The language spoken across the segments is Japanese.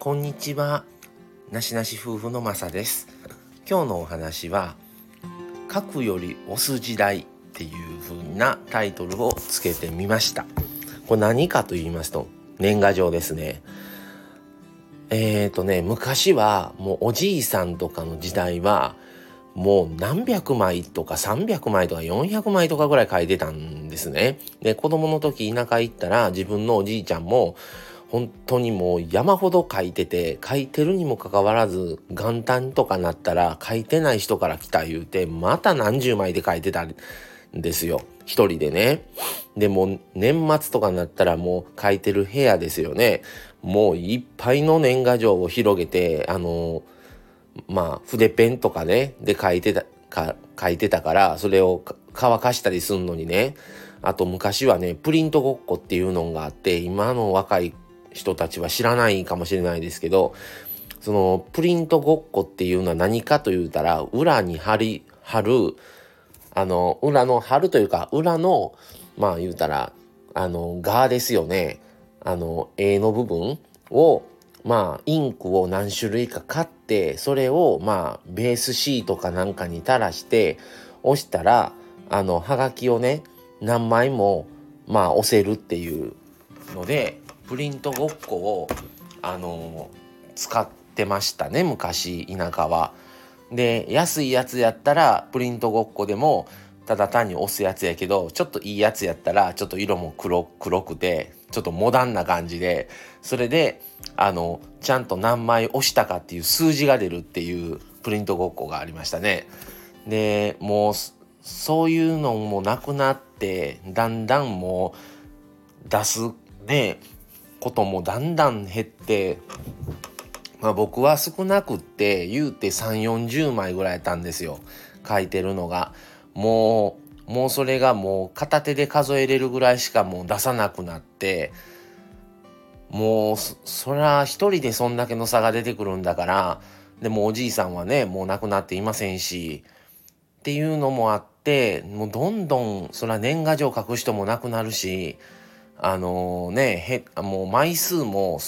こんにちは。なしなし夫婦のまさです。今日のお話は、書くより押す時代っていう風なタイトルをつけてみました。これ何かと言いますと、年賀状ですね。えっ、ー、とね、昔はもうおじいさんとかの時代は、もう何百枚とか300枚とか400枚とかぐらい書いてたんですね。で、子供の時田舎行ったら自分のおじいちゃんも本当にもう山ほど書いてて書いてるにもかかわらず元旦とかなったら書いてない人から来た言うてまた何十枚で書いてたんですよ。一人でね。でも年末とかになったらもう書いてる部屋ですよね。もういっぱいの年賀状を広げてあのまあ筆ペンとかねで書いてたか書いてたからそれを乾かしたりすんのにね。あと昔はねプリントごっこっていうのがあって今の若い人たちは知らないかもしれないですけどそのプリントごっこっていうのは何かと言うたら裏に貼り貼るあの裏の貼るというか裏のまあ言うたらあの側ですよね。あの絵の部分をまあインクを何種類か買ってそれをまあベースシートかなんかに垂らして押したらあのはがきをね何枚もまあ押せるっていうのでプリントごっこをあの使ってましたね昔田舎は。で安いやつやったらプリントごっこでもただ単に押すやつやけどちょっといいやつやったらちょっと色も黒黒くてちょっとモダンな感じでそれであのちゃんと何枚押したかっていう数字が出るっていうプリントごっこがありましたね。でもうそういうのもなくなってだんだんもう出すねこともだんだん減って、まあ、僕は少なくって言うて3 4 0枚ぐらいやったんですよ書いてるのが。もうもうそれがもう片手で数えれるぐらいしかもう出さなくなってもうそりゃ一人でそんだけの差が出てくるんだからでもおじいさんはねもう亡くなっていませんしっていうのもあってもうどんどんそりゃ年賀状書く人もなくなるしあのねへもう枚数も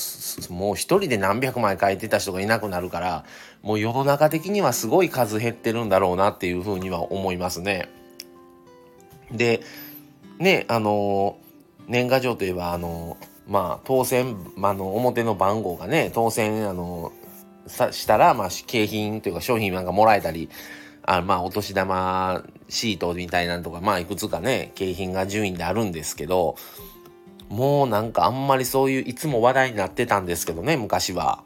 もう一人で何百枚書いてた人がいなくなるからもう世の中的にはすごい数減ってるんだろうなっていうふうには思いますね。でねあの年賀状といえばあのまあ当選まあの表の番号がね当選あのさしたら、まあ、景品というか商品なんかもらえたりあまあお年玉シートみたいなのとかまあいくつかね景品が順位であるんですけどもうなんかあんまりそういういつも話題になってたんですけどね昔は。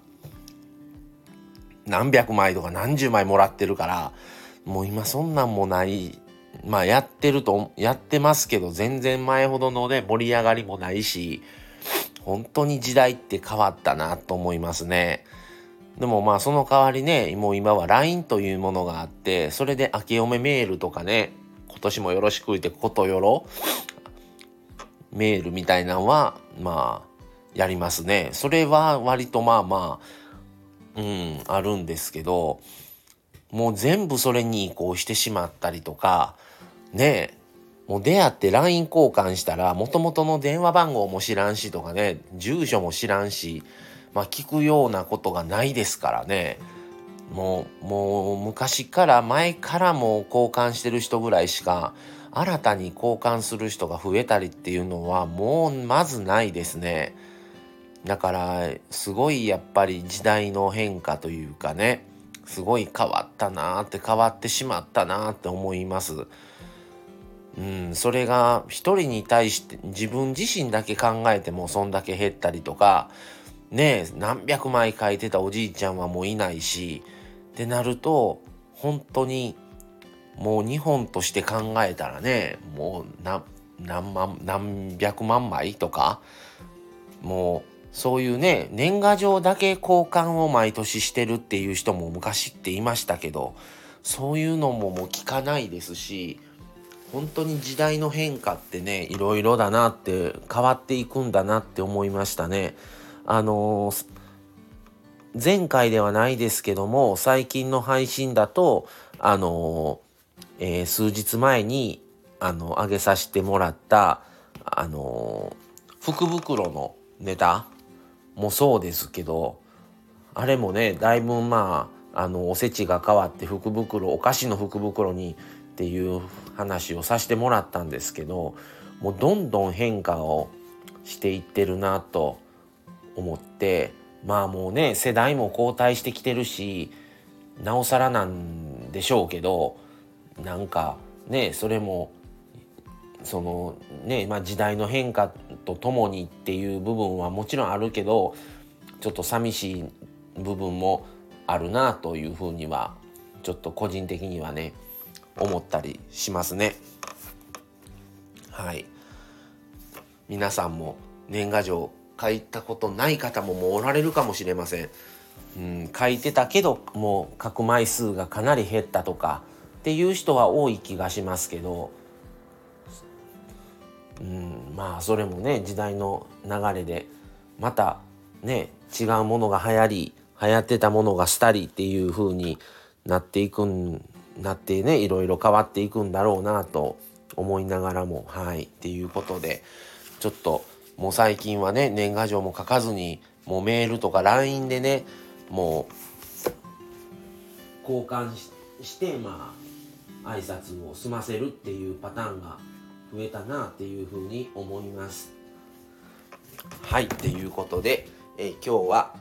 何百枚とか何十枚もらってるからもう今そんなんもないまあやってるとやってますけど全然前ほどのね盛り上がりもないし本当に時代って変わったなと思いますね。でもまあその代わりねもう今は LINE というものがあってそれで明けおめメールとかね今年もよろしく言ってことよろメールみたいなのはまあやりますね。それは割とまあまあうんあるんですけどもう全部それに移行してしまったりとかねもう出会って LINE 交換したらもともとの電話番号も知らんしとかね住所も知らんしまあ聞くようなことがないですからねもうもう昔から前からも交換してる人ぐらいしか新たに交換する人が増えたりっていうのはもうまずないですね。だからすごいやっぱり時代の変化というかねすごい変わったなって変わってしまったなって思います。うん、それが一人に対して自分自身だけ考えてもそんだけ減ったりとかねえ何百枚書いてたおじいちゃんはもういないしってなると本当にもう日本として考えたらねもう何万何百万枚とかもうそういうね年賀状だけ交換を毎年してるっていう人も昔っていましたけどそういうのももう聞かないですし本当に時代の変化ってねいろいろだなって変わっていくんだなって思いましたね。あのー、前回ではないですけども最近の配信だとあのえー、数日前にあの上げさせてもらったあの福袋のネタもそうですけどあれもねだいぶまああのおせちが変わって福袋お菓子の福袋にっていう話をさせてもらったんですけどもうどんどん変化をしていってるなと思ってまあもうね世代も交代してきてるしなおさらなんでしょうけどなんかねそれもそのねまあ時代の変化とともにっていう部分はもちろんあるけどちょっと寂しい部分もあるなというふうにはちょっと個人的にはね思ったりしますね。はい皆さんも年賀状書いたことない方ももうおられるかもしれません。うん、書いてたけどもう書く枚数がかなり減ったとかっていう人は多い気がしますけど、うん、まあそれもね時代の流れでまたね違うものが流行り流行ってたものがしたりっていう風になっていくんなってねいろいろ変わっていくんだろうなと思いながらもはいっていうことでちょっともう最近はね年賀状も書かずにもうメールとか LINE でねもう交換してまあ挨拶を済ませるっていうパターンが増えたなっていうふうに思います。はいっていうことで、え今日は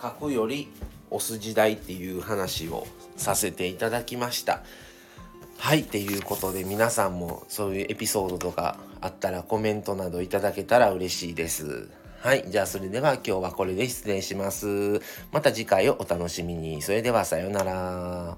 書くより押す時代っていう話をさせていただきました。はいっていうことで皆さんもそういうエピソードとかあったらコメントなどいただけたら嬉しいです。はい。じゃあそれでは今日はこれで失礼します。また次回をお楽しみに。それではさようなら。